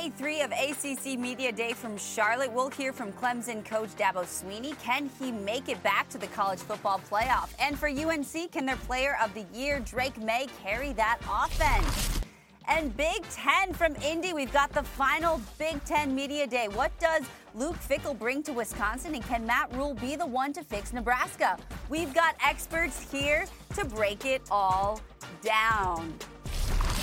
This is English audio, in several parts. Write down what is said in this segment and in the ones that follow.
day three of ACC Media Day from Charlotte. We'll hear from Clemson coach Dabo Swinney. Can he make it back to the college football playoff? And for UNC, can their player of the year, Drake Maye, carry that offense? And Big Ten from Indy, we've got the final Big Ten Media Day. What does Luke Fickell bring to Wisconsin? And can Matt Rhule be the one to fix Nebraska? We've got experts here to break it all down.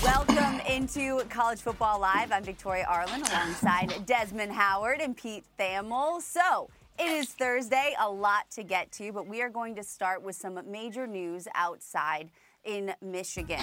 Welcome into College Football Live. I'm Victoria Arlen alongside Desmond Howard and Pete Thamel. So, it is Thursday, a lot to get to, but we are going to start with some major news outside in Michigan.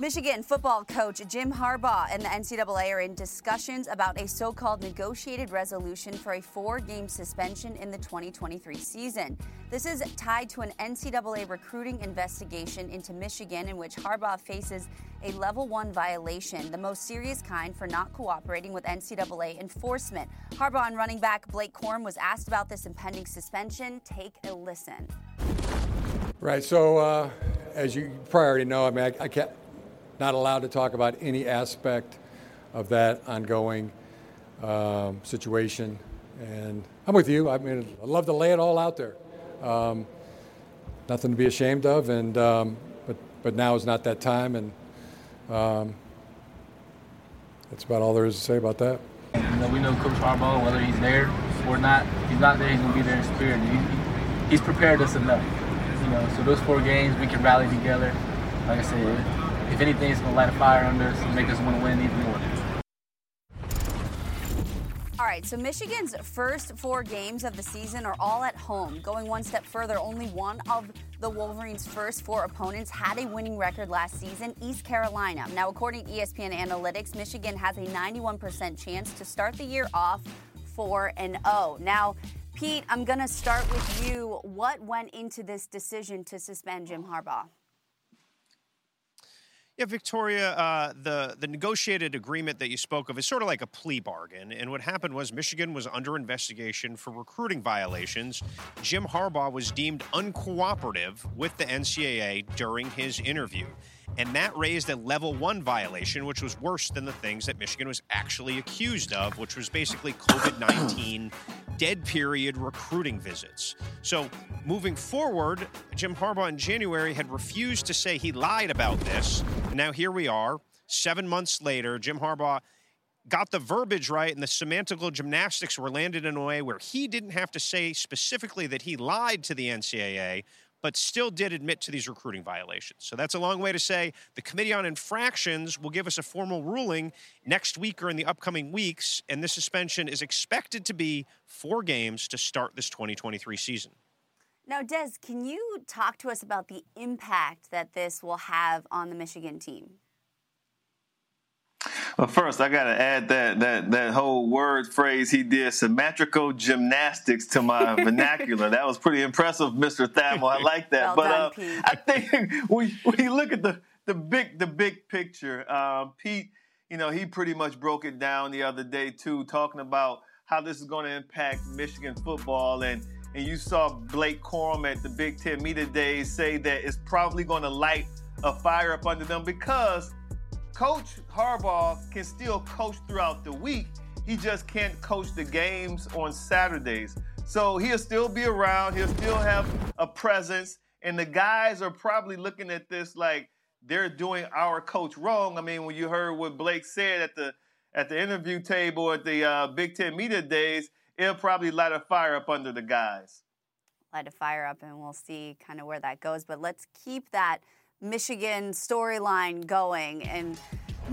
Michigan football coach Jim Harbaugh and the NCAA are in discussions about a so called negotiated resolution for a four game suspension in the 2023 season. This is tied to an NCAA recruiting investigation into Michigan in which Harbaugh faces a level one violation, the most serious kind for not cooperating with NCAA enforcement. Harbaugh and running back Blake Corum was asked about this impending suspension. Take a listen. Right. So, uh, as you probably already know, I mean, I, I can't not allowed to talk about any aspect of that ongoing um, situation. And I'm with you. I mean, I'd love to lay it all out there. Um, nothing to be ashamed of, and um, but but now is not that time, and um, that's about all there is to say about that. You know, we know Coach Harbaugh, whether he's there or not, he's not there. He's gonna be there in spirit. He, he's prepared us enough. You know, so those four games we can rally together. Like I said, if anything, it's going to light a fire under us and make us want to win even more. All right, so Michigan's first four games of the season are all at home. Going one step further, only one of the Wolverines' first four opponents had a winning record last season, East Carolina. Now, according to ESPN Analytics, Michigan has a 91% chance to start the year off 4 and 0. Now, Pete, I'm going to start with you. What went into this decision to suspend Jim Harbaugh? Yeah, Victoria, uh, the the negotiated agreement that you spoke of is sort of like a plea bargain. And what happened was Michigan was under investigation for recruiting violations. Jim Harbaugh was deemed uncooperative with the NCAA during his interview and that raised a level one violation, which was worse than the things that Michigan was actually accused of, which was basically COVID 19 dead period recruiting visits. So, moving forward, Jim Harbaugh in January had refused to say he lied about this. Now, here we are, seven months later, Jim Harbaugh got the verbiage right and the semantical gymnastics were landed in a way where he didn't have to say specifically that he lied to the NCAA, but still did admit to these recruiting violations. So that's a long way to say the Committee on Infractions will give us a formal ruling next week or in the upcoming weeks, and this suspension is expected to be four games to start this 2023 season. Now, Des, can you talk to us about the impact that this will have on the Michigan team? Well, first I gotta add that that that whole word phrase he did symmetrical gymnastics to my vernacular. That was pretty impressive, Mr. Thamel. I like that. Well but done, uh, Pete. I think when, when you look at the the big the big picture, um, Pete, you know, he pretty much broke it down the other day too, talking about how this is going to impact Michigan football and. And you saw Blake Corum at the Big Ten Media Days say that it's probably going to light a fire up under them because Coach Harbaugh can still coach throughout the week. He just can't coach the games on Saturdays. So he'll still be around, he'll still have a presence, and the guys are probably looking at this like they're doing our coach wrong. I mean, when you heard what Blake said at the at the interview table at the uh, Big Ten Media Days, it'll probably light a fire up under the guys. Light a fire up, and we'll see kind of where that goes. But let's keep that Michigan storyline going. And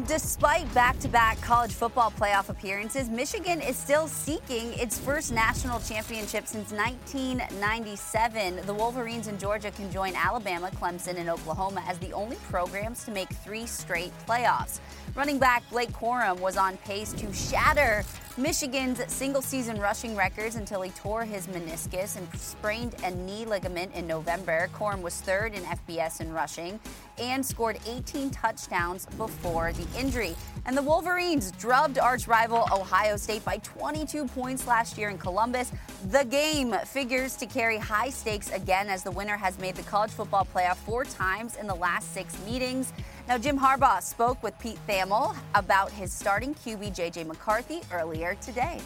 despite back to back college football playoff appearances, Michigan is still seeking its first national championship since 1997. The Wolverines in Georgia can join Alabama, Clemson, and Oklahoma as the only programs to make three straight playoffs. Running back Blake Corum was on pace to shatter Michigan's single season rushing records until he tore his meniscus and sprained a knee ligament in November. Corum was third in FBS in rushing and scored 18 touchdowns before the injury. And the Wolverines drubbed arch rival Ohio State by 22 points last year in Columbus. The game figures to carry high stakes again as the winner has made the college football playoff four times in the last six meetings. Now, Jim Harbaugh spoke with Pete Thamel about his starting QB JJ McCarthy earlier today.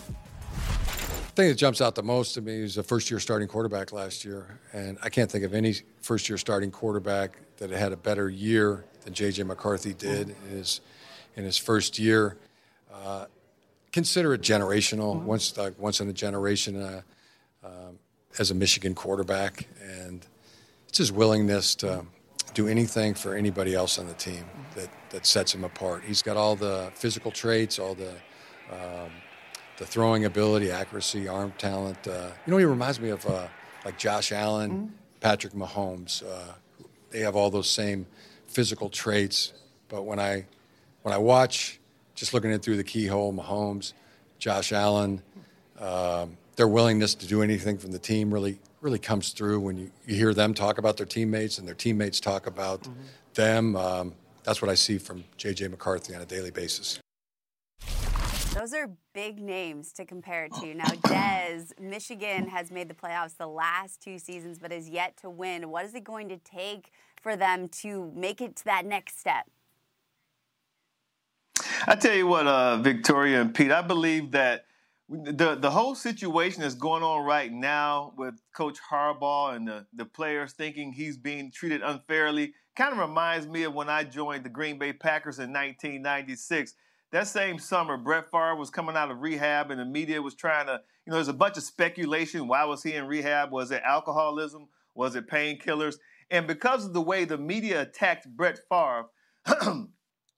The thing that jumps out the most to me is a first year starting quarterback last year. And I can't think of any first year starting quarterback that had a better year than J.J. McCarthy did mm-hmm. in his, in his first year. Uh, consider it generational, mm-hmm. once, like, once in a generation uh, um, as a Michigan quarterback. And it's his willingness to do anything for anybody else on the team that, that sets him apart. He's got all the physical traits, all the um, the throwing ability, accuracy, arm talent. Uh, you know, he reminds me of uh, like Josh Allen, mm-hmm. Patrick Mahomes. Uh, they have all those same physical traits. But when I when I watch, just looking in through the keyhole, Mahomes, Josh Allen, um, their willingness to do anything from the team really really comes through when you, you hear them talk about their teammates and their teammates talk about mm-hmm. them. Um, that's what I see from J.J. McCarthy on a daily basis. Those are big names to compare it to. Now, Dez, Michigan has made the playoffs the last two seasons, but is yet to win. What is it going to take for them to make it to that next step? I tell you what, uh, Victoria and Pete, I believe that the the whole situation that's going on right now with Coach Harbaugh and the, the players thinking he's being treated unfairly kind of reminds me of when I joined the Green Bay Packers in 1996 that same summer, Brett Favre was coming out of rehab, and the media was trying to, you know, there's a bunch of speculation. Why was he in rehab? Was it alcoholism? Was it painkillers? And because of the way the media attacked Brett Favre,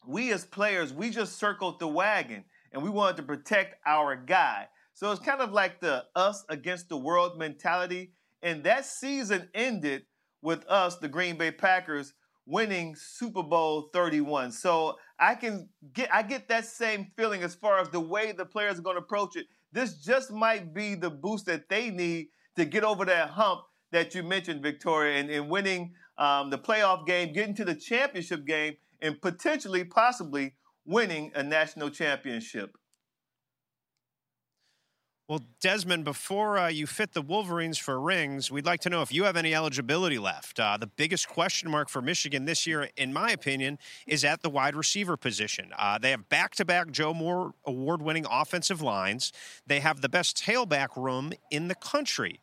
we as players, we just circled the wagon and we wanted to protect our guy. So it's kind of like the us against the world mentality. And that season ended with us, the Green Bay Packers, winning Super Bowl 31. So I can get I get that same feeling as far as the way the players are going to approach it. This just might be the boost that they need to get over that hump that you mentioned, Victoria, and, and winning um, the playoff game, getting to the championship game, and potentially, possibly winning a national championship. Well, Desmond, before uh, you fit the Wolverines for rings, we'd like to know if you have any eligibility left. Uh, the biggest question mark for Michigan this year, in my opinion, is at the wide receiver position. Uh, they have back to back Joe Moore award winning offensive lines, they have the best tailback room in the country.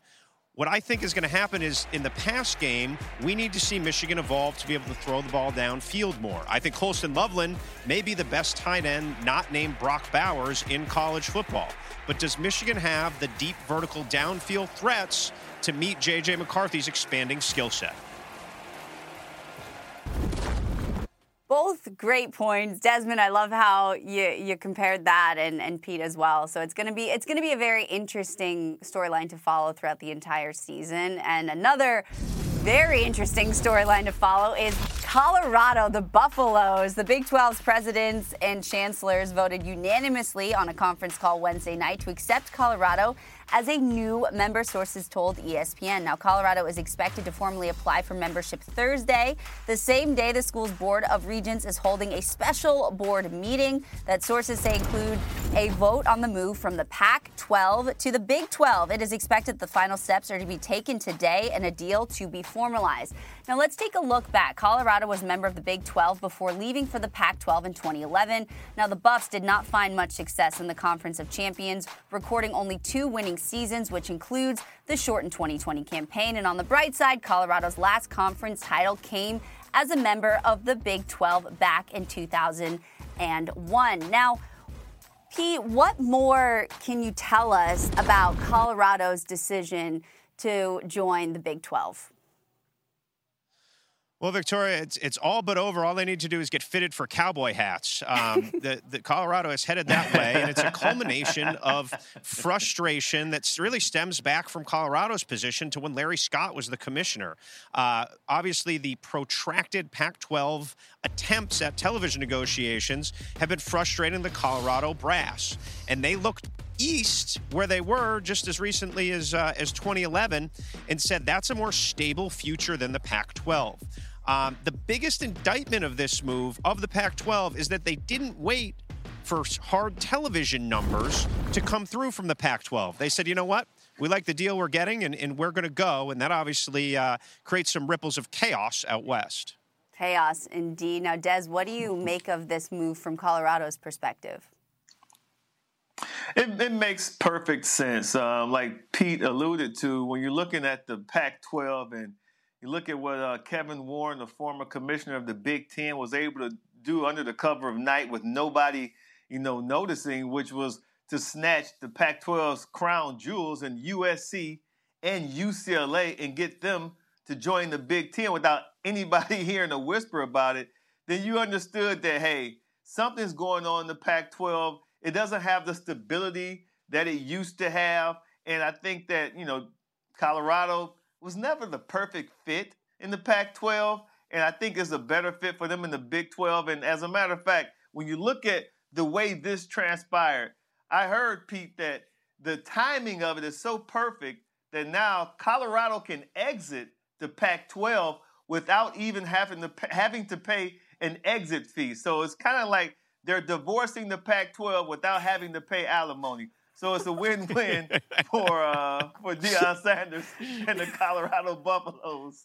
What I think is going to happen is in the pass game, we need to see Michigan evolve to be able to throw the ball downfield more. I think Colston Loveland may be the best tight end not named Brock Bowers in college football. But does Michigan have the deep vertical downfield threats to meet J.J. McCarthy's expanding skill set? Both great points, Desmond. I love how you you compared that and, and Pete as well. So it's gonna be it's gonna be a very interesting storyline to follow throughout the entire season. And another very interesting storyline to follow is Colorado, the Buffaloes. The Big 12's presidents and chancellors voted unanimously on a conference call Wednesday night to accept Colorado as a new member, sources told ESPN. Now, Colorado is expected to formally apply for membership Thursday, the same day the school's Board of Regents is holding a special board meeting that sources say include a vote on the move from the Pac 12 to the Big 12. It is expected the final steps are to be taken today and a deal to be formalized. Now, let's take a look back. Colorado was a member of the Big 12 before leaving for the Pac 12 in 2011. Now, the Buffs did not find much success in the Conference of Champions, recording only two winning seasons, which includes the shortened 2020 campaign. And on the bright side, Colorado's last conference title came as a member of the Big 12 back in 2001. Now, Pete, what more can you tell us about Colorado's decision to join the Big 12? Well, Victoria, it's it's all but over. All they need to do is get fitted for cowboy hats. Um, the, the Colorado is headed that way, and it's a culmination of frustration that really stems back from Colorado's position to when Larry Scott was the commissioner. Uh, obviously, the protracted Pac-12 attempts at television negotiations have been frustrating the Colorado brass, and they looked east where they were just as recently as uh, as 2011 and said that's a more stable future than the Pac-12. Um, the biggest indictment of this move of the Pac 12 is that they didn't wait for hard television numbers to come through from the Pac 12. They said, you know what? We like the deal we're getting, and, and we're going to go. And that obviously uh, creates some ripples of chaos out west. Chaos, indeed. Now, Des, what do you make of this move from Colorado's perspective? It, it makes perfect sense. Um, like Pete alluded to, when you're looking at the Pac 12 and you look at what uh, Kevin Warren, the former commissioner of the Big Ten, was able to do under the cover of night with nobody, you know, noticing, which was to snatch the Pac 12's crown jewels and USC and UCLA and get them to join the Big Ten without anybody hearing a whisper about it, then you understood that, hey, something's going on in the Pac 12. It doesn't have the stability that it used to have. And I think that, you know, Colorado was never the perfect fit in the Pac 12. And I think it's a better fit for them in the Big 12. And as a matter of fact, when you look at the way this transpired, I heard, Pete, that the timing of it is so perfect that now Colorado can exit the Pac 12 without even having to, having to pay an exit fee. So it's kind of like they're divorcing the Pac 12 without having to pay alimony. So it's a win-win for uh, for Deion Sanders and the Colorado Buffaloes.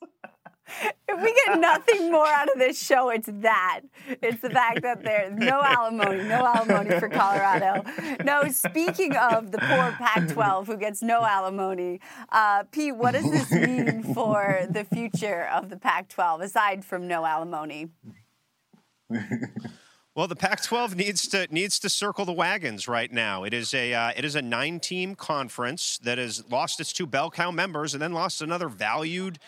if we get nothing more out of this show, it's that. It's the fact that there's no alimony, no alimony for Colorado. No, speaking of the poor Pac 12 who gets no alimony, uh, Pete, what does this mean for the future of the Pac 12 aside from no alimony? Well, the Pac-12 needs to needs to circle the wagons right now. It is a uh, it is a nine-team conference that has lost its two bell cow members and then lost another valued,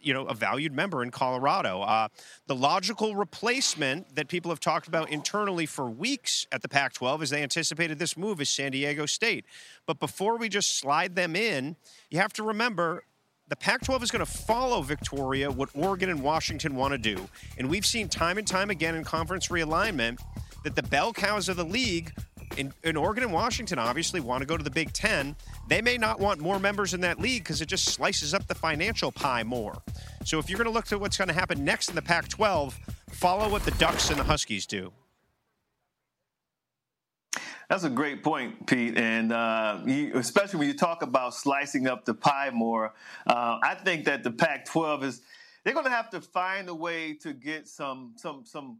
you know, a valued member in Colorado. Uh, the logical replacement that people have talked about internally for weeks at the Pac-12 as they anticipated this move is San Diego State. But before we just slide them in, you have to remember the Pac 12 is going to follow Victoria, what Oregon and Washington want to do. And we've seen time and time again in conference realignment that the bell cows of the league, in, in Oregon and Washington, obviously want to go to the Big Ten. They may not want more members in that league because it just slices up the financial pie more. So if you're going to look at what's going to happen next in the Pac 12, follow what the Ducks and the Huskies do. That's a great point, Pete. And uh, you, especially when you talk about slicing up the pie more, uh, I think that the Pac-12 is they're going to have to find a way to get some some some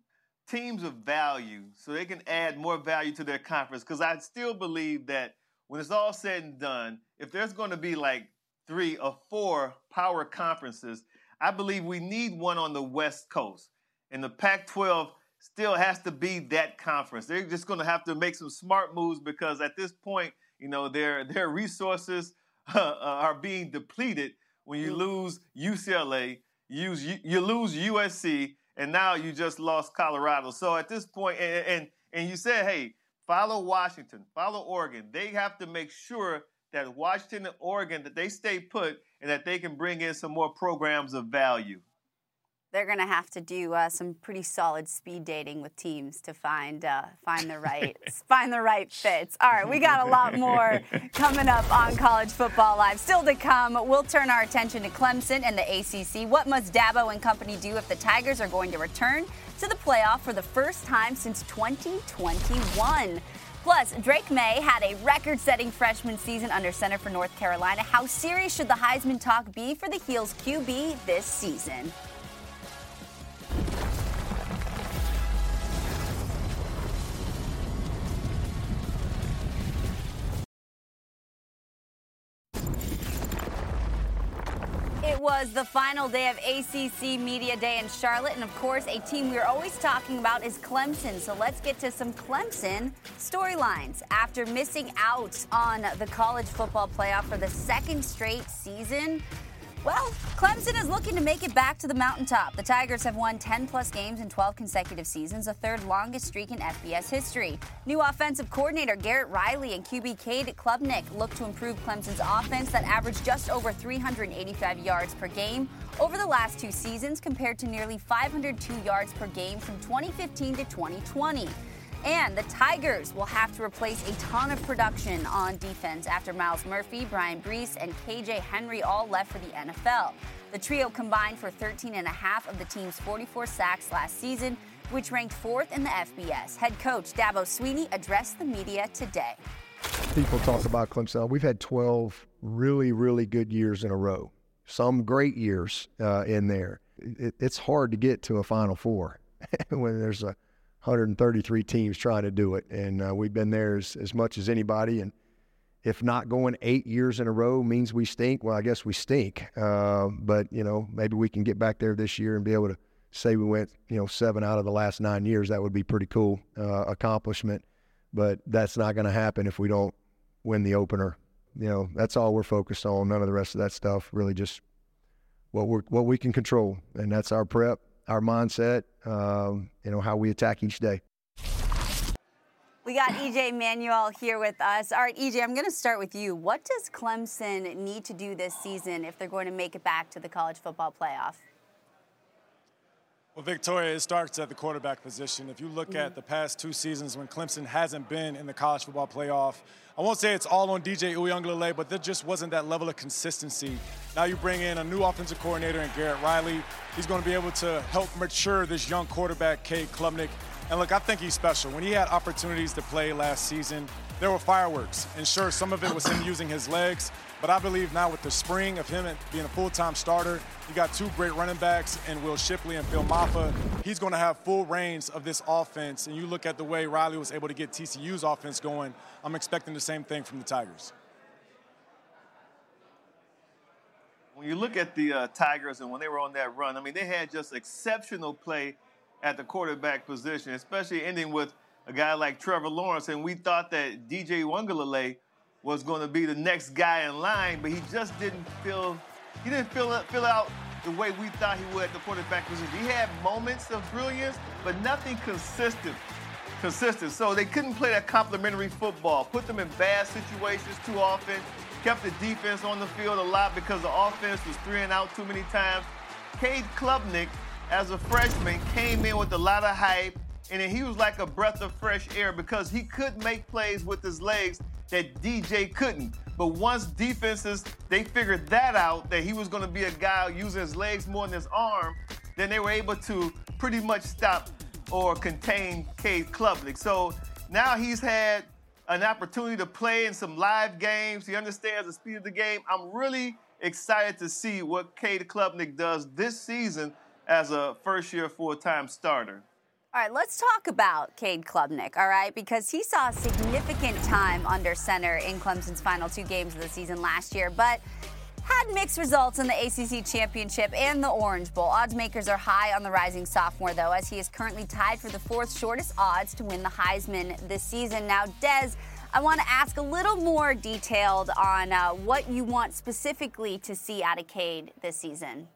teams of value so they can add more value to their conference. Because I still believe that when it's all said and done, if there's going to be like three or four power conferences, I believe we need one on the West Coast. And the Pac-12 still has to be that conference. They're just going to have to make some smart moves because at this point, you know, their their resources uh, are being depleted when you mm. lose UCLA, you you lose USC, and now you just lost Colorado. So at this point, and and, and you said, hey, follow Washington, follow Oregon. They have to make sure that Washington and Oregon that they stay put and that they can bring in some more programs of value they're going to have to do uh, some pretty solid speed dating with teams to find uh, find the right find the right fits. All right, we got a lot more coming up on College Football Live. Still to come, we'll turn our attention to Clemson and the ACC. What must Dabo and company do if the Tigers are going to return to the playoff for the first time since 2021? Plus, Drake Maye had a record setting freshman season under center for North Carolina. How serious should the Heisman talk be for the Heels QB this season? Was the final day of ACC Media Day in Charlotte, and of course, a team we're always talking about is Clemson. So let's get to some Clemson storylines. After missing out on the college football playoff for the second straight season, well, Clemson is looking to make it back to the mountaintop. The Tigers have won 10 plus games in 12 consecutive seasons, the third longest streak in FBS history. New offensive coordinator Garrett Riley and QB Cade Klubnik look to improve Clemson's offense that averaged just over 385 yards per game over the last two seasons compared to nearly 502 yards per game from 2015 to 2020. And the Tigers will have to replace a ton of production on defense after Myles Murphy, Bryan Bresee, and KJ Henry all left for the NFL. The trio combined for 13 and a half of the team's 44 sacks last season. which ranked fourth in the FBS. Head coach Dabo Swinney addressed the media today. People talk about Clemson. We've had 12 really, really good years in a row, some great years uh, in there. It, it's hard to get to a Final Four when there's a 133 teams trying to do it, and uh, we've been there as, as much as anybody. And if not going eight years in a row means we stink, well, I guess we stink. Uh, but you know, maybe we can get back there this year and be able to say we went, you know, seven out of the last nine years. That would be pretty cool uh, accomplishment. But that's not going to happen if we don't win the opener. You know, that's all we're focused on. None of the rest of that stuff. Really, just what we what we can control, and that's our prep, our mindset. Um, you know, how we attack each day. We got EJ Manuel here with us. All right, EJ, I'm going to start with you. What does Clemson need to do this season if they're going to make it back to the college football playoff? Well, Victoria, it starts at the quarterback position. If you look mm-hmm. at the past two seasons when Clemson hasn't been in the college football playoff, I won't say it's all on DJ Uiagalelei, but there just wasn't that level of consistency. Now you bring in a new offensive coordinator in Garrett Riley. He's going to be able to help mature this young quarterback, Cade Klubnik. And look, I think he's special. When he had opportunities to play last season, there were fireworks. And sure, some of it was him using his legs, but I believe now with the spring of him being a full-time starter, you got two great running backs and Will Shipley and Phil Mafah. He's going to have full reins of this offense. And you look at the way Riley was able to get TCU's offense going, I'm expecting the same thing from the Tigers. When you look at the uh, Tigers and when they were on that run, I mean, they had just exceptional play at the quarterback position, especially ending with a guy like Trevor Lawrence. And we thought that DJ Uiagalelei – was going to be the next guy in line, but he just didn't feel he didn't fill fill out the way we thought he would at the quarterback position. He had moments of brilliance, but nothing consistent. Consistent. So they couldn't play that complimentary football. Put them in bad situations too often. Kept the defense on the field a lot because the offense was three and out too many times. Cade Klubnik, as a freshman, came in with a lot of hype, and he was like a breath of fresh air because he could make plays with his legs that DJ couldn't. But once defenses they figured that out that he was going to be a guy using his legs more than his arm, then they were able to pretty much stop or contain Cade Klubnik. So now he's had an opportunity to play in some live games. He understands the speed of the game. I'm really excited to see what Cade Klubnik does this season as a first year full time starter. All right, let's talk about Cade Klubnik, all right, because he saw significant time under center in Clemson's final two games of the season last year, but had mixed results in the ACC Championship and the Orange Bowl. Odds makers are high on the rising sophomore, though, as he is currently tied for the fourth shortest odds to win the Heisman this season. Now, Dez, I want to ask a little more detailed on uh, what you want specifically to see out of Cade this season.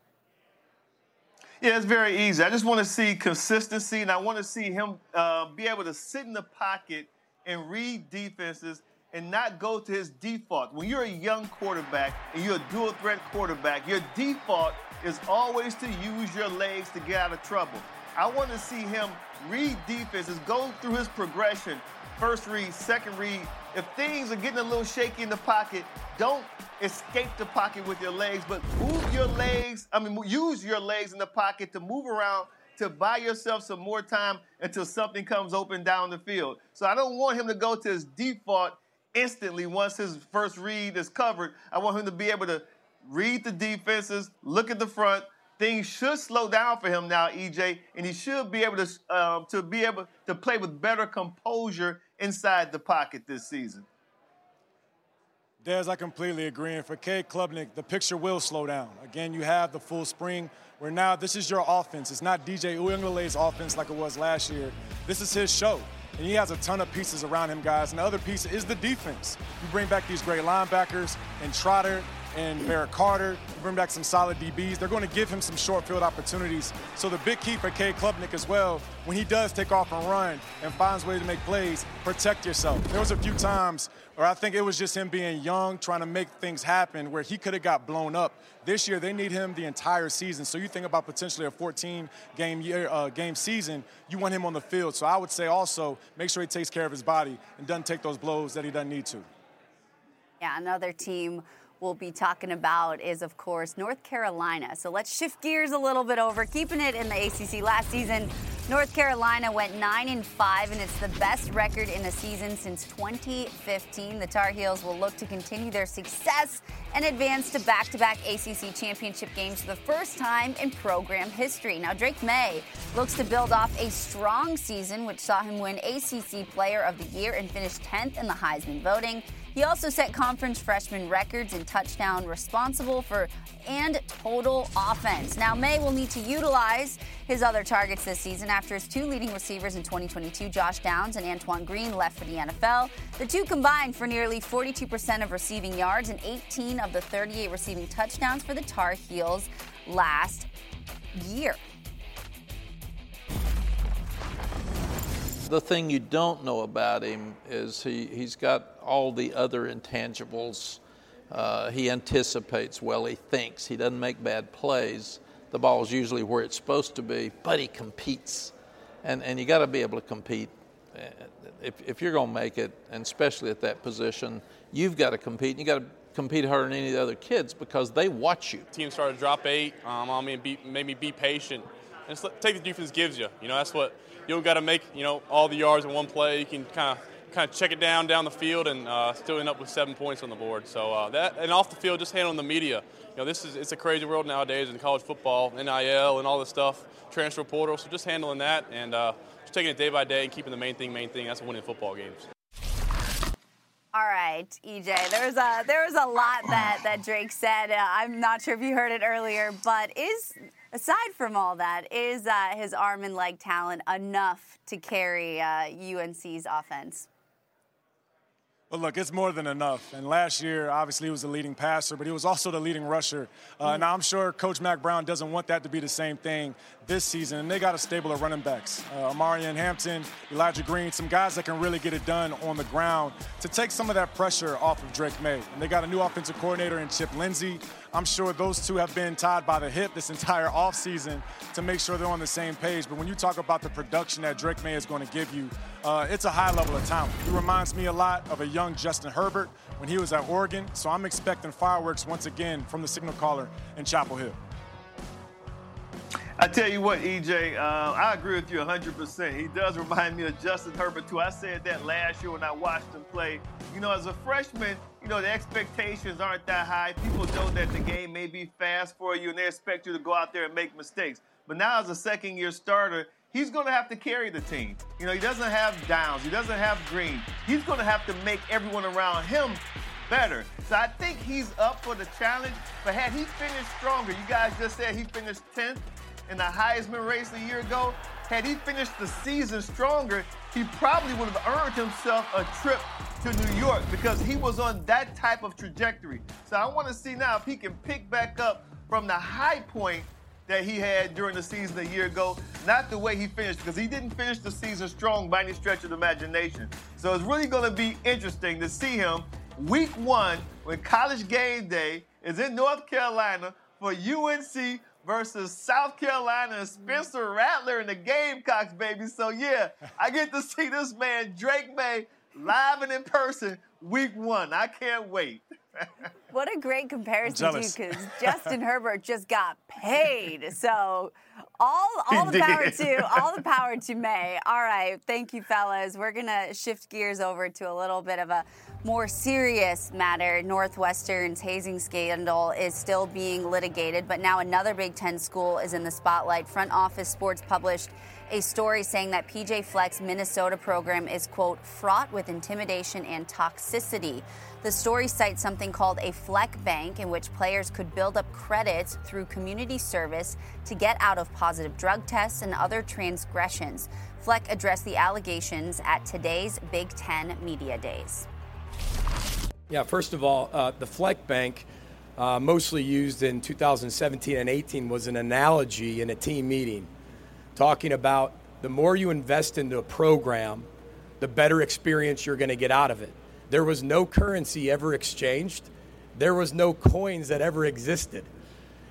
Yeah, it's very easy. I just want to see consistency, and I want to see him uh, be able to sit in the pocket and read defenses and not go to his default. When you're a young quarterback and you're a dual threat quarterback, your default is always to use your legs to get out of trouble. I want to see him read defenses, go through his progression, first read, second read. If things are getting a little shaky in the pocket, don't escape the pocket with your legs, but move your legs. I mean, use your legs in the pocket to move around to buy yourself some more time until something comes open down the field. So I don't want him to go to his default instantly once his first read is covered. I want him to be able to read the defenses, look at the front. Things should slow down for him now, EJ, and he should be able to um, to be able to play with better composure inside the pocket this season. Des, I completely agree. And for Cade Klubnik, the picture will slow down. Again, you have the full spring where now this is your offense. It's not DJ Uiagalelei's offense like it was last year. This is his show. And he has a ton of pieces around him, guys. And the other piece is the defense. You bring back these great linebackers and Trotter and Barrett Carter. Bring back some solid DBs. They're going to give him some short field opportunities. So the big key for K. Klubnik as well, when he does take off and run and finds ways to make plays, protect yourself. There was a few times where I think it was just him being young, trying to make things happen, where he could have got blown up. This year, they need him the entire season. So you think about potentially a 14 game year, uh, game season, you want him on the field. So I would say also make sure he takes care of his body and doesn't take those blows that he doesn't need to. Yeah, another team we'll be talking about is, of course, North Carolina. So let's shift gears a little bit over, keeping it in the ACC last season. North Carolina went 9 and 5 and it's the best record in a season since 2015. The Tar Heels will look to continue their success and advance to back-to-back ACC championship games for the first time in program history. Now Drake Maye looks to build off a strong season which saw him win ACC Player of the Year and finish 10th in the Heisman voting. He also set conference freshman records in touchdown responsible for and total offense. Now, Maye will need to utilize his other targets this season after his two leading receivers in 2022, Josh Downs and Antoine Green, left for the NFL. The two combined for nearly 42% of receiving yards and 18 of the 38 receiving touchdowns for the Tar Heels last year. The thing you don't know about him is he, he's got all the other intangibles. Uh, he anticipates well, he thinks, he doesn't make bad plays. The ball is usually where it's supposed to be, but he competes. And, and you got to be able to compete. If, if you're going to make it, and especially at that position, you've got to compete. And you got to compete harder than any of the other kids because they watch you. Team started to drop eight. Um, I mean, be, made me be patient and take the defense gives you. You know, that's what you don't got to make. You know, all the yards in one play. You can kind of kind of check it down down the field and uh, still end up with seven points on the board. So uh, that and off the field, just handling the media. You know, this is it's a crazy world nowadays in college football, NIL, and all this stuff, transfer portal. So just handling that and uh, just taking it day by day and keeping the main thing main thing. That's winning football games. All right, EJ. There was a there was a lot that that Drake said. Uh, I'm not sure if you heard it earlier, but is aside from all that, is uh, his arm and leg talent enough to carry uh, UNC's offense? Well, look, it's more than enough. And last year, obviously, he was the leading passer, but he was also the leading rusher. Uh, mm-hmm. Now, I'm sure Coach Mack Brown doesn't want that to be the same thing this season, and they got a stable of running backs. Uh, Omarion Hampton, Elijah Green, some guys that can really get it done on the ground to take some of that pressure off of Drake Maye. And they got a new offensive coordinator in Chip Lindsey. I'm sure those two have been tied by the hip this entire offseason to make sure they're on the same page. But when you talk about the production that Drake Maye is going to give you, uh, it's a high level of talent. He reminds me a lot of a young Justin Herbert when he was at Oregon. So I'm expecting fireworks once again from the signal caller in Chapel Hill. I tell you what, EJ, uh, I agree with you 100%. He does remind me of Justin Herbert, too. I said that last year when I watched him play. You know, as a freshman, you know, the expectations aren't that high. People know that the game may be fast for you and they expect you to go out there and make mistakes. But now, as a second year starter, he's going to have to carry the team. You know, he doesn't have downs, he doesn't have green. He's going to have to make everyone around him better. So I think he's up for the challenge. But had he finished stronger, you guys just said he finished 10th in the Heisman race a year ago, had he finished the season stronger, he probably would have earned himself a trip to New York because he was on that type of trajectory. So I want to see now if he can pick back up from the high point that he had during the season a year ago, not the way he finished, because he didn't finish the season strong by any stretch of the imagination. So it's really going to be interesting to see him week one when college game day is in North Carolina for UNC versus South Carolina and Spencer Rattler in the Gamecocks, baby. So yeah, I get to see this man Drake Maye, live and in person week one. I can't wait. what a great comparison too, because Justin Herbert just got paid. So all all the power to all the power to Maye. All right, thank you, fellas. We're gonna shift gears over to a little bit of a more serious matter. Northwestern's hazing scandal is still being litigated, but now another Big Ten school is in the spotlight. Front Office Sports published a story saying that PJ Fleck's Minnesota program is, quote, fraught with intimidation and toxicity. The story cites something called a Fleck Bank, in which players could build up credits through community service to get out of positive drug tests and other transgressions. Fleck addressed the allegations at today's Big Ten Media Days. Yeah, first of all, uh, the Fleck Bank, uh, mostly used in 2017 and 18, was an analogy in a team meeting talking about the more you invest into a program, the better experience you're going to get out of it. There was no currency ever exchanged. There was no coins that ever existed.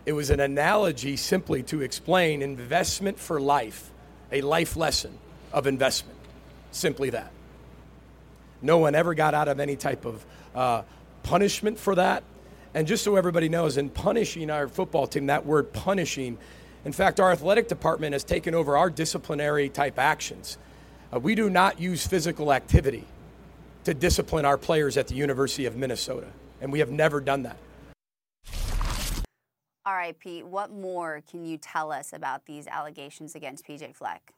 It was an analogy simply to explain investment for life, a life lesson of investment. Simply that. No one ever got out of any type of uh, punishment for that. And just so everybody knows, in punishing our football team, that word punishing In fact, our athletic department has taken over our disciplinary type actions. Uh, we do not use physical activity to discipline our players at the University of Minnesota, and we have never done that. All right, Pete, what more can you tell us about these allegations against PJ Fleck?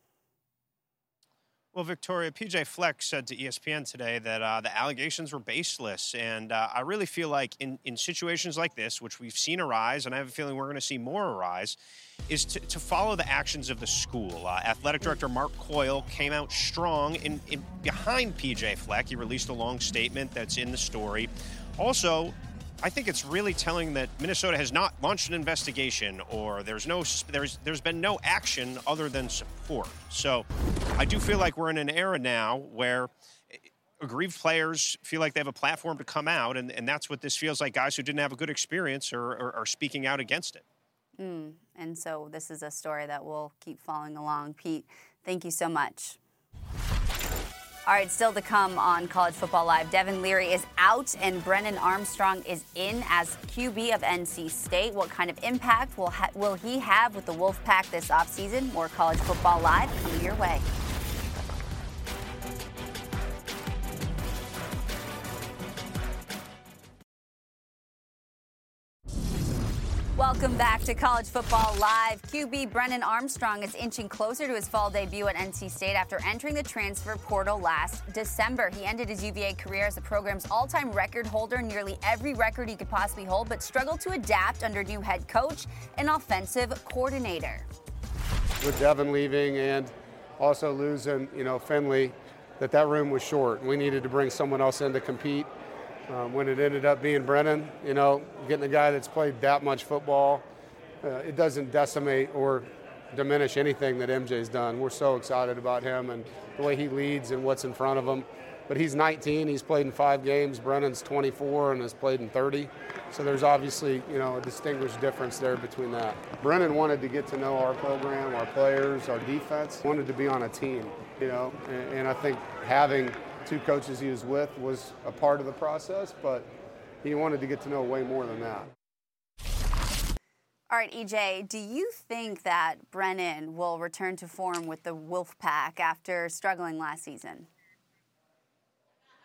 Well, Victoria, PJ Fleck said to ESPN today that uh, the allegations were baseless. And uh, I really feel like in, in situations like this, which we've seen arise, and I have a feeling we're going to see more arise, is to, to follow the actions of the school. Uh, Athletic Director Mark Coyle came out strong in, in behind PJ Fleck. He released a long statement that's in the story. Also, I think it's really telling that Minnesota has not launched an investigation or there's no there's there's been no action other than support. So I do feel like we're in an era now where aggrieved players feel like they have a platform to come out and, and that's what this feels like guys who didn't have a good experience are, are, are speaking out against it. Mm, and so this is a story that we'll keep following along. Pete, thank you so much. All right, still to come on College Football Live. Devin Leary is out and Brennan Armstrong is in as QB of NC State. What kind of impact will, ha- will he have with the Wolfpack this offseason? More College Football Live coming your way. Welcome back to College Football Live. QB Brennan Armstrong is inching closer to his fall debut at NC State after entering the transfer portal last December. He ended his UVA career as the program's all time record holder, nearly every record he could possibly hold, but struggled to adapt under new head coach and offensive coordinator. With Devin leaving and also losing, you know, Finley, that that room was short. We needed to bring someone else in to compete. Um, when it ended up being Brennan, you know, getting a guy that's played that much football, uh, it doesn't decimate or diminish anything that MJ's done. We're so excited about him and the way he leads and what's in front of him. But he's 19. He's played in five games. Brennan's 24 and has played in 30. So there's obviously, you know, a distinguished difference there between that. Brennan wanted to get to know our program, our players, our defense. Wanted to be on a team, you know, and, and I think having two coaches he was with was a part of the process, but he wanted to get to know way more than that. All right, EJ, do you think that Brennan will return to form with the Wolfpack after struggling last season?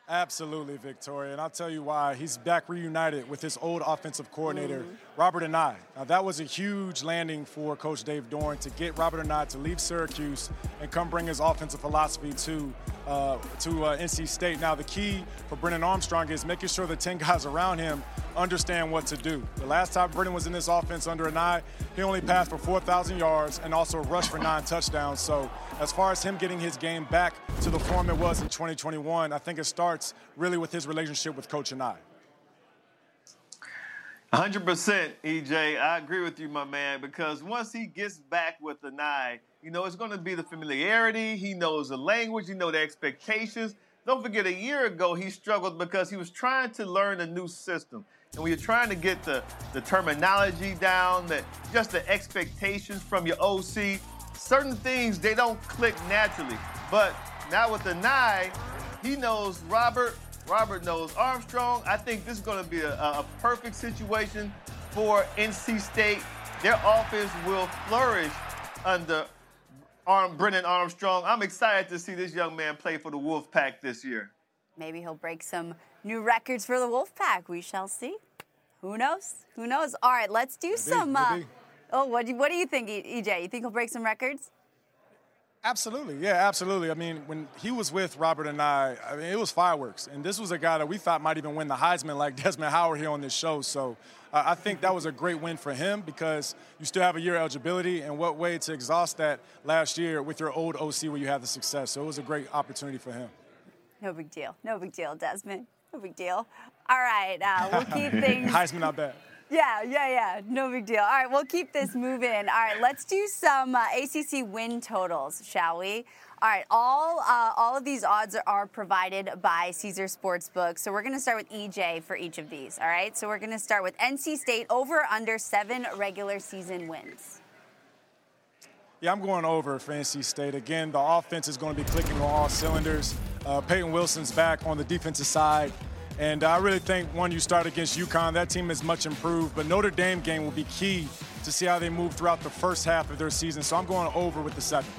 Absolutely, Victoria. And I'll tell you why. He's back reunited with his old offensive coordinator, mm-hmm. Robert Anae. Now, that was a huge landing for Coach Dave Doeren to get Robert Anae to leave Syracuse and come bring his offensive philosophy to, uh, to uh, NC State. Now, the key for Brennan Armstrong is making sure the 10 guys around him understand what to do. The last time Brennan was in this offense under Anae, he only passed for 4,000 yards and also rushed for nine touchdowns. So, as far as him getting his game back to the form it was in 2021, I think it starts really with his relationship with Coach Anae. 100% EJ. I agree with you, my man, because once he gets back with Anae, you know, it's going to be the familiarity. He knows the language, You know the expectations. Don't forget, a year ago, he struggled because he was trying to learn a new system. And when you're trying to get the, the terminology down, that just the expectations from your OC, certain things they don't click naturally. But now with Anae, he knows Robert. Robert knows Armstrong. I think this is going to be a, a perfect situation for NC State. Their offense will flourish under Arm, Brennan Armstrong. I'm excited to see this young man play for the Wolfpack this year. Maybe he'll break some new records for the Wolfpack. We shall see. Who knows? Who knows? All right, let's do maybe, some. Uh, oh, what do, what do you think, EJ? You think he'll break some records? Absolutely, yeah, absolutely. I mean, when he was with Robert Anae, I mean, it was fireworks. And this was a guy that we thought might even win the Heisman, like Desmond Howard here on this show. So uh, I think that was a great win for him because you still have a year eligibility, and what way to exhaust that last year with your old OC where you had the success. So it was a great opportunity for him. No big deal. No big deal, Desmond. No big deal. All right, uh, we'll keep things. Heisman not bad. Yeah, yeah, yeah. No big deal. All right, we'll keep this moving. All right, let's do some uh, ACC win totals, shall we? All right, all uh, all of these odds are, are, provided by Caesar Sportsbook. So we're going to start with EJ for each of these. All right, so we're going to start with NC State over under seven regular season wins. Yeah, I'm going over for NC State. Again, the offense is going to be clicking on all cylinders. Uh, Peyton Wilson's back on the defensive side. And I really think when you start against UConn, that team is much improved. But Notre Dame game will be key to see how they move throughout the first half of their season. So I'm going over with the seven.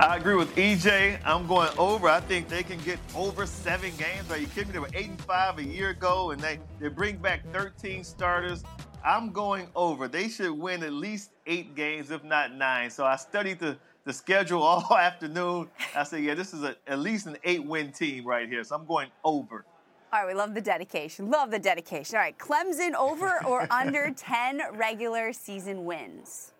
I agree with EJ. I'm going over. I think they can get over seven games. Are you kidding me? They were eight and five a year ago, and they, they bring back 13 starters. I'm going over. They should win at least eight games, if not nine. So I studied the, the schedule all afternoon. I said, yeah, this is a, at least an eight win team right here. So I'm going over. All right, we love the dedication. Love the dedication. All right, Clemson over or under 10 regular season wins?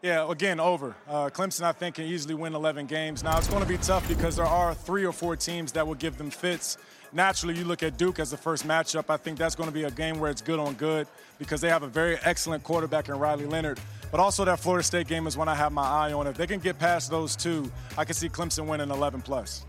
Yeah, again, over. Uh, Clemson, I think, can easily win 11 games. Now, it's going to be tough because there are three or four teams that will give them fits. Naturally, you look at Duke as the first matchup. I think that's going to be a game where it's good on good because they have a very excellent quarterback in Riley Leonard. But also, that Florida State game is one I have my eye on. If they can get past those two, I can see Clemson winning 11 plus.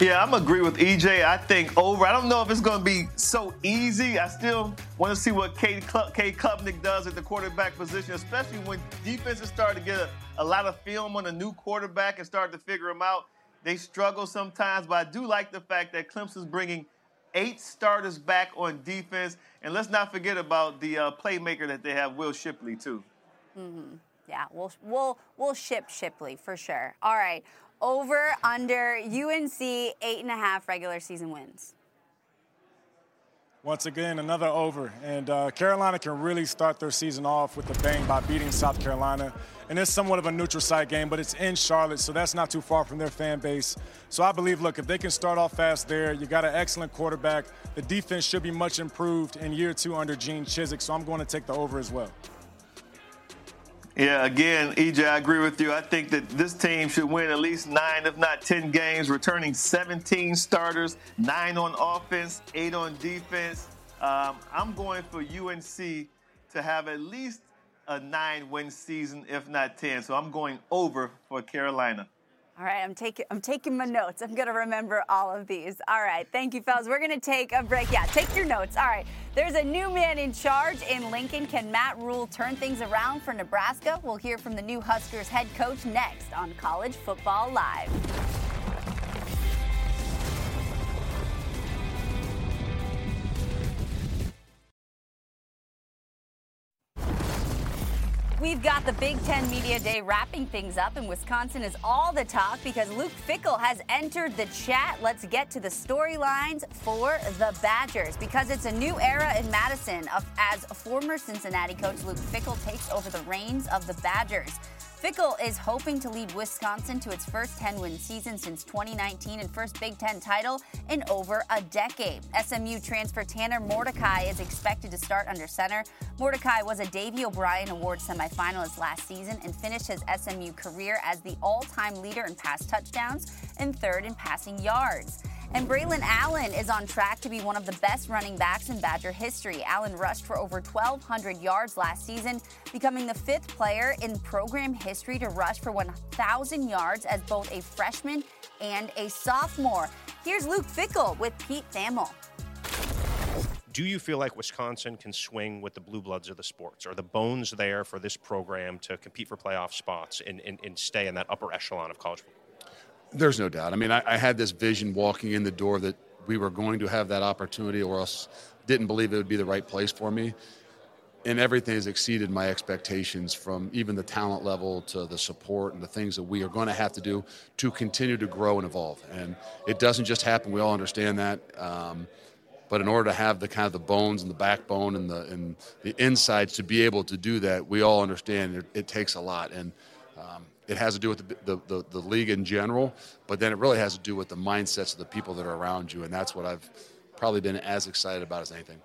Yeah, I'm agree with EJ. I think over. I don't know if it's going to be so easy. I still want to see what Cade, Cade Klubnik does at the quarterback position, especially when defenses start to get a, a lot of film on a new quarterback and start to figure him out. They struggle sometimes, but I do like the fact that Clemson's bringing eight starters back on defense. And let's not forget about the uh, playmaker that they have, Will Shipley, too. Mm-hmm. Yeah, we'll, we'll, we'll ship Shipley for sure. All right. Over, under, UNC, eight and a half regular season wins. Once again, another over. And uh, Carolina can really start their season off with a bang by beating South Carolina. And it's somewhat of a neutral site game, but it's in Charlotte, so that's not too far from their fan base. So I believe, look, if they can start off fast there, you got an excellent quarterback. The defense should be much improved in year two under Gene Chizik, so I'm going to take the over as well. Yeah, again, EJ, I agree with you. I think that this team should win at least nine, if not 10 games, returning 17 starters, nine on offense, eight on defense. Um, I'm going for UNC to have at least a nine win season, if not 10. So I'm going over for Carolina. All right, I'm taking I'm taking my notes. I'm gonna remember all of these. All right, thank you, fellas. We're gonna take a break. Yeah, take your notes. All right, there's a new man in charge in Lincoln. Can Matt Rhule turn things around for Nebraska? We'll hear from the new Huskers head coach next on College Football Live. We've got the Big Ten Media Day wrapping things up, and Wisconsin is all the talk because Luke Fickell has entered the chat. Let's get to the storylines for the Badgers because it's a new era in Madison. As former Cincinnati coach Luke Fickell takes over the reins of the Badgers. Fickell is hoping to lead Wisconsin to its first 10 win season since 2019 and first Big Ten title in over a decade. SMU transfer Tanner Mordecai is expected to start under center. Mordecai was a Davy O'Brien Award semifinalist last season and finished his SMU career as the all time leader in pass touchdowns and third in passing yards. And Braylon Allen is on track to be one of the best running backs in Badger history. Allen rushed for over 1,200 yards last season, becoming the fifth player in program history to rush for 1,000 yards as both a freshman and a sophomore. Here's Luke Fickell with Pete Thamel. Do you feel like Wisconsin can swing with the blue bloods of the sports? Are the bones there for this program to compete for playoff spots and, and, and stay in that upper echelon of college football? There's no doubt. I mean, I, I, had this vision walking in the door that we were going to have that opportunity, or else didn't believe it would be the right place for me. And everything has exceeded my expectations from even the talent level to the support and the things that we are going to have to do to continue to grow and evolve. And it doesn't just happen. We all understand that. Um, but in order to have the kind of the bones and the backbone and the and the insights to be able to do that, we all understand it, it takes a lot. And it has to do with the, the, the, the, league in general, but then it really has to do with the mindsets of the people that are around you. And that's what I've probably been as excited about as anything.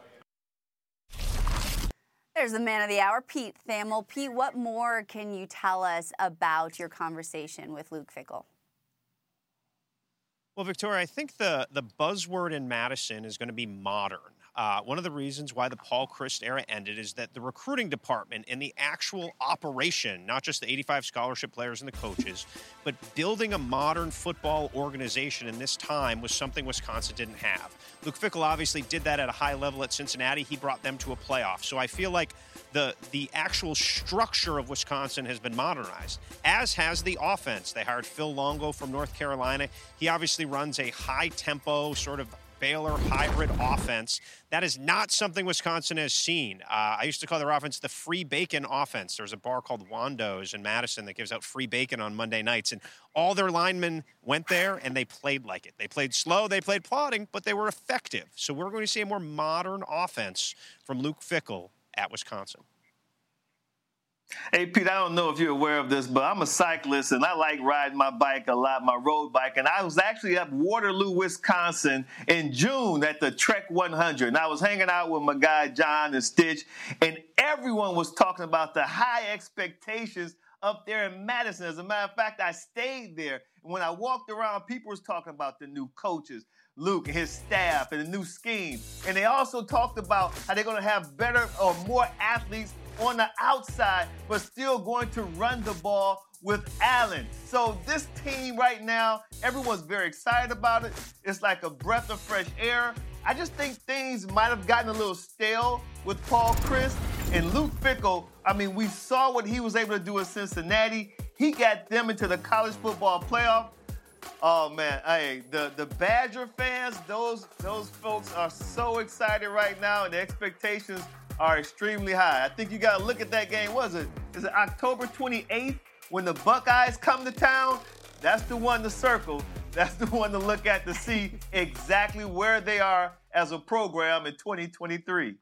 There's the man of the hour, Pete Thamel. Pete, what more can you tell us about your conversation with Luke Fickell? Well, Victoria, I think the, the buzzword in Madison is going to be modern. Uh, one of the reasons why the Paul Chryst era ended is that the recruiting department and the actual operation, not just the 85 scholarship players and the coaches, but building a modern football organization in this time was something Wisconsin didn't have. Luke Fickell obviously did that at a high level at Cincinnati. He brought them to a playoff. So I feel like the the actual structure of Wisconsin has been modernized, as has the offense. They hired Phil Longo from North Carolina. He obviously runs a high tempo, sort of Baylor hybrid offense. That is not something Wisconsin has seen. Uh, I used to call their offense the free bacon offense. There's a bar called Wando's in Madison that gives out free bacon on Monday nights, and all their linemen went there and they played like it. They played slow, they played plodding, but they were effective. So we're going to see a more modern offense from Luke Fickell at Wisconsin. Hey, Pete, I don't know if you're aware of this, but I'm a cyclist and I like riding my bike a lot, my road bike. And I was actually up Waterloo, Wisconsin in June at the Trek 100. And I was hanging out with my guy, John and Stitch, and everyone was talking about the high expectations up there in Madison. As a matter of fact, I stayed there. And when I walked around, people was talking about the new coaches, Luke and his staff, and the new scheme. And they also talked about how they're going to have better or more athletes on the outside, but still going to run the ball with Allen. So this team right now, everyone's very excited about it. It's like a breath of fresh air. I just think things might have gotten a little stale with Paul Chryst and Luke Fickell. I mean, we saw what he was able to do in Cincinnati. He got them into the college football playoff. Oh man, hey, the the Badger fans, those those folks are so excited right now, and the expectations are extremely high. I think you got to look at that game. Was it? Is it October 28th when the Buckeyes come to town? That's the one to circle. That's the one to look at to see exactly where they are as a program in 2023.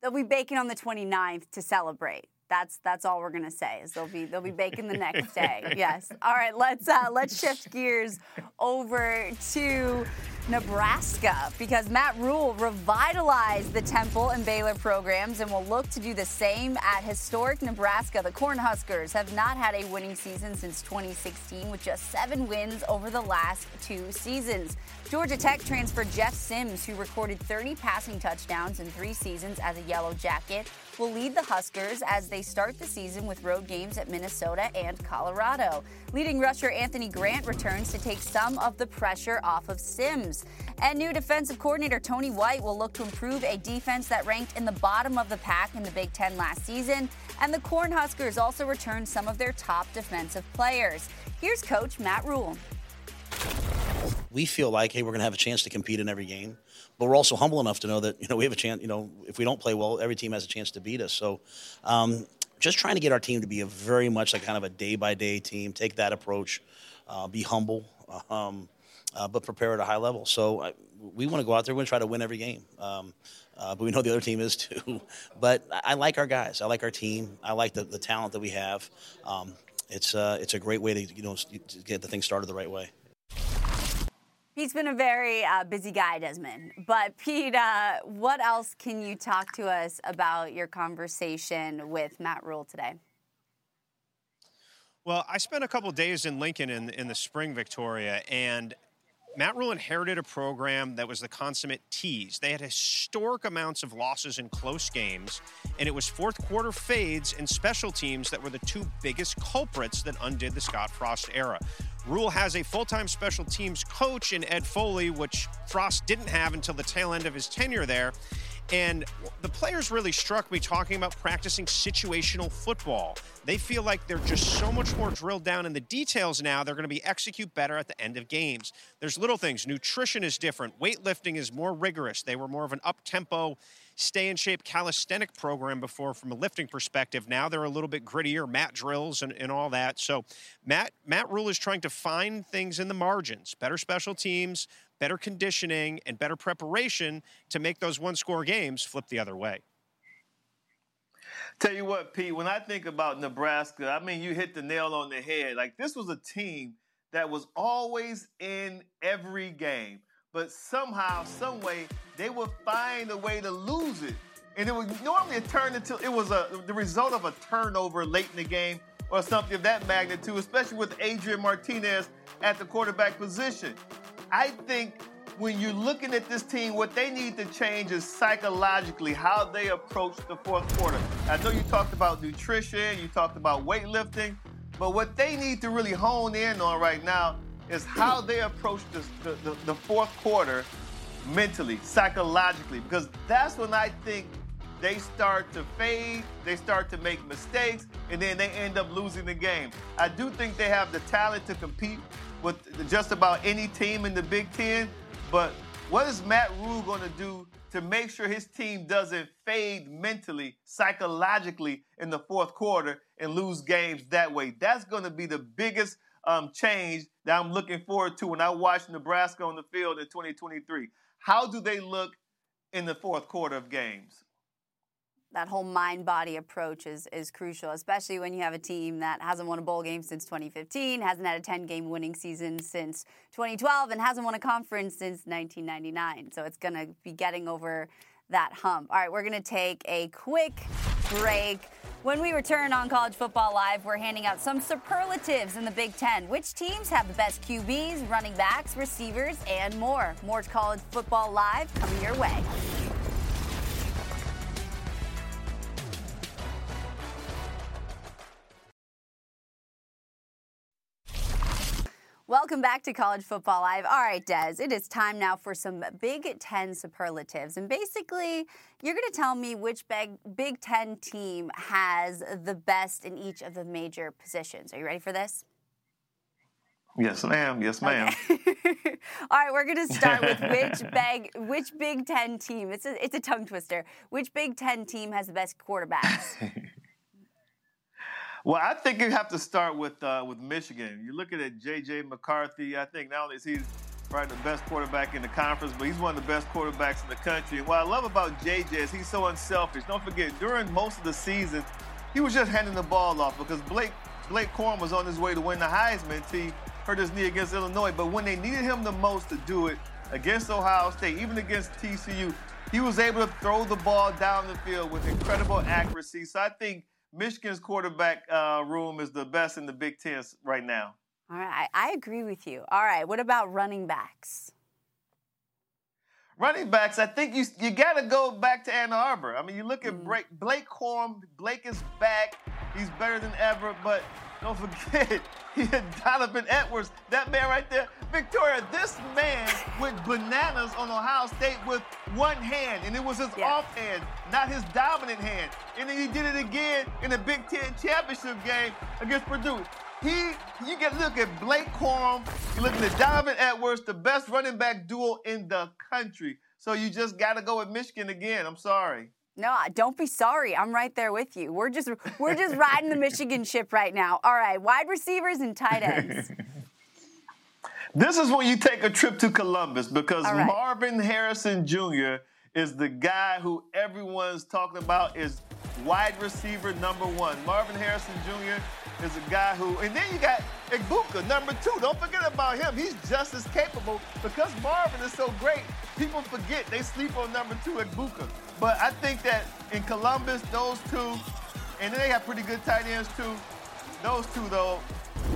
They'll be baking on the 29th to celebrate. That's that's all we're gonna say is they'll be they'll be baking the next day. Yes. All right. Let's uh, let's shift gears over to Nebraska because Matt Rhule revitalized the Temple and Baylor programs and will look to do the same at historic Nebraska. The Cornhuskers have not had a winning season since 2016 with just seven wins over the last two seasons. Georgia Tech transfer Jeff Sims, who recorded 30 passing touchdowns in three seasons as a Yellow Jacket, will lead the Huskers as they start the season with road games at Minnesota and Colorado. Leading rusher Anthony Grant returns to take some of the pressure off of Sims. And new defensive coordinator Tony White will look to improve a defense that ranked in the bottom of the pack in the Big Ten last season. And the Cornhuskers also returned some of their top defensive players. Here's coach Matt Rhule. We feel like, hey, we're going to have a chance to compete in every game but we're also humble enough to know that you know we have a chance. You know, if we don't play well, every team has a chance to beat us. So, um, just trying to get our team to be a very much like kind of a day by day team. Take that approach, uh, be humble, um, uh, but prepare at a high level. So I, we want to go out there. To try to win every game. Um, uh, but we know the other team is too. but I like our guys. I like our team. I like the, the talent that we have. Um, it's uh, it's a great way to you know to get the thing started the right way. Pete's been a very uh, busy guy, Desmond. But Pete, uh, what else can you talk to us about your conversation with Matt Rhule today? Well, I spent a couple days in Lincoln in, in the spring, Victoria, and Matt Rhule inherited a program that was the consummate tease. They had historic amounts of losses in close games, and it was fourth quarter fades and special teams that were the two biggest culprits that undid the Scott Frost era. Rhule has a full time special teams coach in Ed Foley, which Frost didn't have until the tail end of his tenure there. And the players really struck me talking about practicing situational football. They feel like they're just so much more drilled down in the details now. They're going to be execute better at the end of games. There's little things. Nutrition is different. Weightlifting is more rigorous. They were more of an up tempo stay in shape calisthenic program before from a lifting perspective. Now they're a little bit grittier, mat drills and, and all that. So Matt Matt Rhule is trying to find things in the margins, better special teams, better conditioning, and better preparation to make those one score games flip the other way. Tell you what, Pete, when I think about Nebraska, I mean, you hit the nail on the head. Like, this was a team that was always in every game but somehow, some way, they would find a way to lose it. And it would normally turn into it was a the result of a turnover late in the game or something of that magnitude, especially with Adrian Martinez at the quarterback position. I think when you're looking at this team, what they need to change is psychologically how they approach the fourth quarter. I know you talked about nutrition, you talked about weightlifting, but what they need to really hone in on right now is how they approach the, the, the fourth quarter mentally, psychologically, because that's when I think they start to fade, they start to make mistakes, and then they end up losing the game. I do think they have the talent to compete with just about any team in the Big Ten, but What is Matt Rhule going to do to make sure his team doesn't fade mentally, psychologically in the fourth quarter and lose games that way? That's going to be the biggest um, change that I'm looking forward to when I watch Nebraska on the field in 2023. How do they look in the fourth quarter of games? That whole mind body approach is, is crucial, especially when you have a team that hasn't won a bowl game since 2015, hasn't had a 10 game winning season since 2012, and hasn't won a conference since 1999. So it's going to be getting over that hump. All right, we're going to take a quick break. When we return on College Football Live, we're handing out some superlatives in the Big Ten. Which teams have the best QBs, running backs, receivers, and more? More College Football Live coming your way. Welcome back to College Football Live. All right, Des, it is time now for some Big Ten superlatives. And basically, you're going to tell me which Big, Big Ten team has the best in each of the major positions. Are you ready for this? Yes, ma'am. Yes, ma'am. Okay. All right, we're going to start with which big, which Big Ten team, it's a, it's a tongue twister, which Big Ten team has the best quarterbacks? Well, I think you have to start with uh, with Michigan. You're looking at J.J. McCarthy. I think not only is he probably the best quarterback in the conference, but he's one of the best quarterbacks in the country. And what I love about J.J. is he's so unselfish. Don't forget, during most of the season, he was just handing the ball off because Blake Blake Corum was on his way to win the Heisman. He hurt his knee against Illinois, but when they needed him the most to do it against Ohio State, even against TCU, he was able to throw the ball down the field with incredible accuracy. So I think Michigan's quarterback uh, room is the best in the Big Ten right now. All right, I agree with you. All right, what about running backs? Running backs, I think you you got to go back to Ann Arbor. I mean, you look at mm. Blake, Blake Corum. Blake is back. He's better than ever, but don't forget, he had Donovan Edwards. That man right there. Victoria, this man went bananas on Ohio State with one hand, and it was his off hand, not his dominant hand. And then he did it again in the Big Ten championship game against Purdue. He, you get look at Blake Corum, you look at Donovan Edwards, the best running back duo in the country. So you just got to go with Michigan again. I'm sorry. No, don't be sorry. I'm right there with you. We're just we're just riding the Michigan ship right now. All right, wide receivers and tight ends. this is when you take a trip to Columbus because right. Marvin Harrison Jr. is the guy who everyone's talking about is wide receiver number one. Marvin Harrison Jr is a guy who, and then you got Egbuka, number two. Don't forget about him. He's just as capable because Marvin is so great. People forget they sleep on number two Egbuka. But I think that in Columbus, those two, and then they have pretty good tight ends too. Those two, though,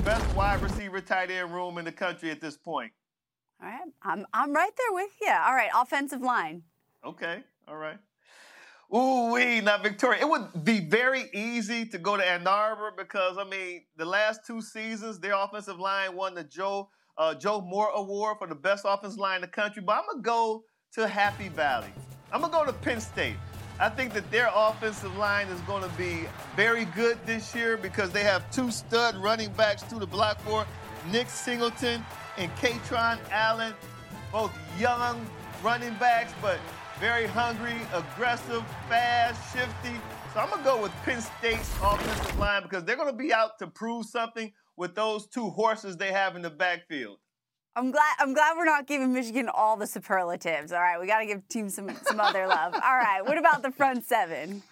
best wide receiver tight end room in the country at this point. All right, I'm I'm right there with you. All right, offensive line. Okay, all right. Ooh wee, now Victoria. It would be very easy to go to Ann Arbor because I mean the last two seasons their offensive line won the Joe uh, Joe Moore Award for the best offensive line in the country. But I'm gonna go to Happy Valley. I'm gonna go to Penn State. I think that their offensive line is going to be very good this year because they have two stud running backs to the block for Nick Singleton and Kaytron Allen, both young running backs, but very hungry, aggressive, fast, shifty. So I'm going to go with Penn State's offensive line because they're going to be out to prove something with those two horses they have in the backfield. I'm glad I'm glad we're not giving Michigan all the superlatives. All right, we got to give teams some some other love. All right, what about the front seven?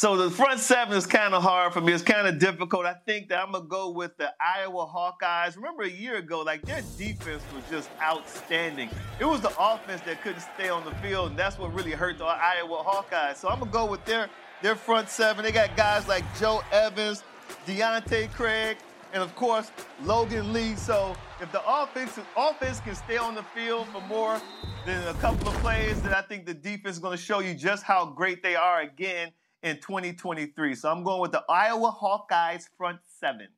So the front seven is kind of hard for me. It's kind of difficult. I think that I'm gonna go with the Iowa Hawkeyes. Remember a year ago, like their defense was just outstanding. It was the offense that couldn't stay on the field, and that's what really hurt the Iowa Hawkeyes. So I'm gonna go with their their front seven. They got guys like Joe Evans, Deontae Craig, and of course Logan Lee. So if the offense offense can stay on the field for more than a couple of plays, then I think the defense is going to show you just how great they are again in 2023. So I'm going with the Iowa Hawkeyes front seven.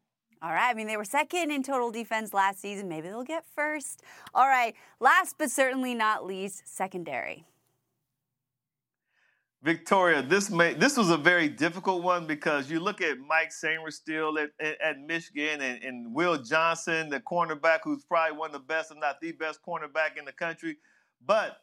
All right. I mean, they were second in total defense last season. Maybe they'll get first. All right. Last but certainly not least, secondary. Victoria, this may this was a very difficult one because you look at Mike Sainristil at, at, at Michigan and, and, Will Johnson, the cornerback, who's probably one of the best, if not the best cornerback in the country. But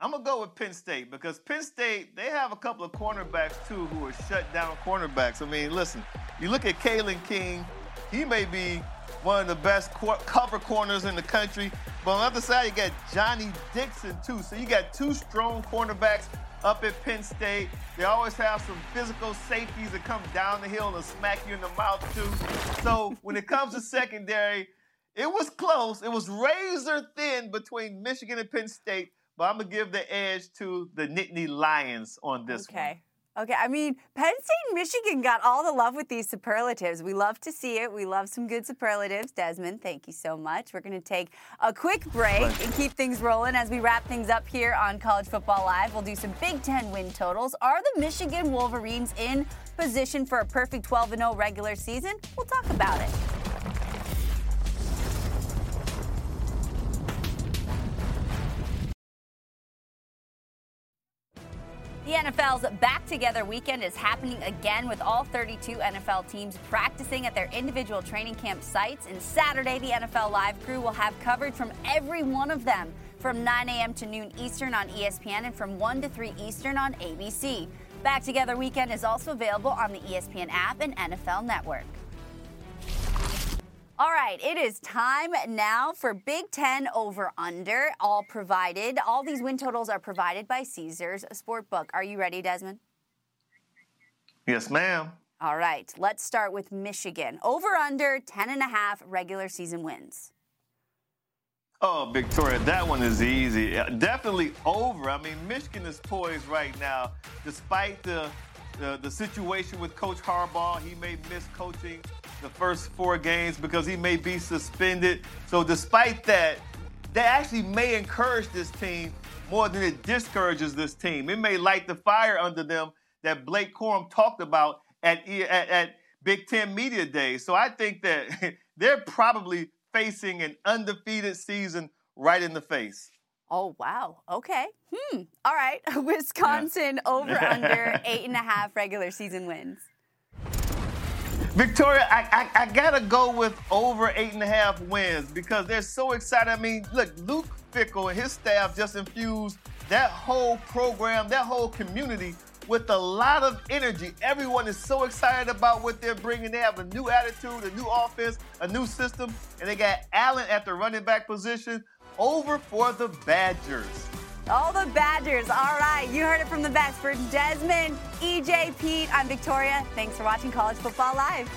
I'm gonna go with Penn State because Penn State they have a couple of cornerbacks too who are shut down cornerbacks. I mean, listen, you look at Kalen King, he may be one of the best cover corners in the country. But on the other side, you got Johnny Dixon too. So you got two strong cornerbacks up at Penn State. They always have some physical safeties that come down the hill and smack you in the mouth too. So when it comes to secondary, it was close. It was razor thin between Michigan and Penn State, but I'm gonna give the edge to the Nittany Lions on this okay. one. Okay, I mean, Penn State and Michigan got all the love with these superlatives. We love to see it. We love some good superlatives. Desmond, thank you so much. We're going to take a quick break and keep things rolling as we wrap things up here on College Football Live. We'll do some Big Ten win totals. Are the Michigan Wolverines in position for a perfect 12 0 regular season? We'll talk about it. The NFL's back together weekend is happening again with all 32 NFL teams practicing at their individual training camp sites. And Saturday, the NFL Live crew will have coverage from every one of them from 9 a.m. to noon Eastern on ESPN and from 1 to 3 Eastern on ABC. Back Together Weekend is also available on the ESPN app and NFL Network. All right, it is time now for Big Ten over under, all provided. All these win totals are provided by Caesars Sportsbook. Are you ready, Desmond? Yes, ma'am. All right, let's start with Michigan. Over under 10 and a half regular season wins. Oh, Victoria, that one is easy. Definitely over. I mean, Michigan is poised right now, despite the the, the situation with Coach Harbaugh. He may miss coaching the first four games because he may be suspended. So, despite that, they actually may encourage this team more than it discourages this team. It may light the fire under them that Blake Corum talked about at, at, at Big Ten Media Day. So, I think that they're probably facing an undefeated season right in the face. Oh wow. Okay. Hmm. All right. Wisconsin yeah. over under eight and a half regular season wins. Victoria, I, I, I, gotta go with over eight and a half wins because they're so excited. I mean, look, Luke Fickell and his staff just infused that whole program, that whole community with a lot of energy. Everyone is so excited about what they're bringing. They have a new attitude, a new offense, a new system, and they got Allen at the running back position over for the Badgers. All the Badgers. All right. You heard it from the best. For Desmond, EJ, Pete, I'm Victoria. Thanks for watching College Football Live.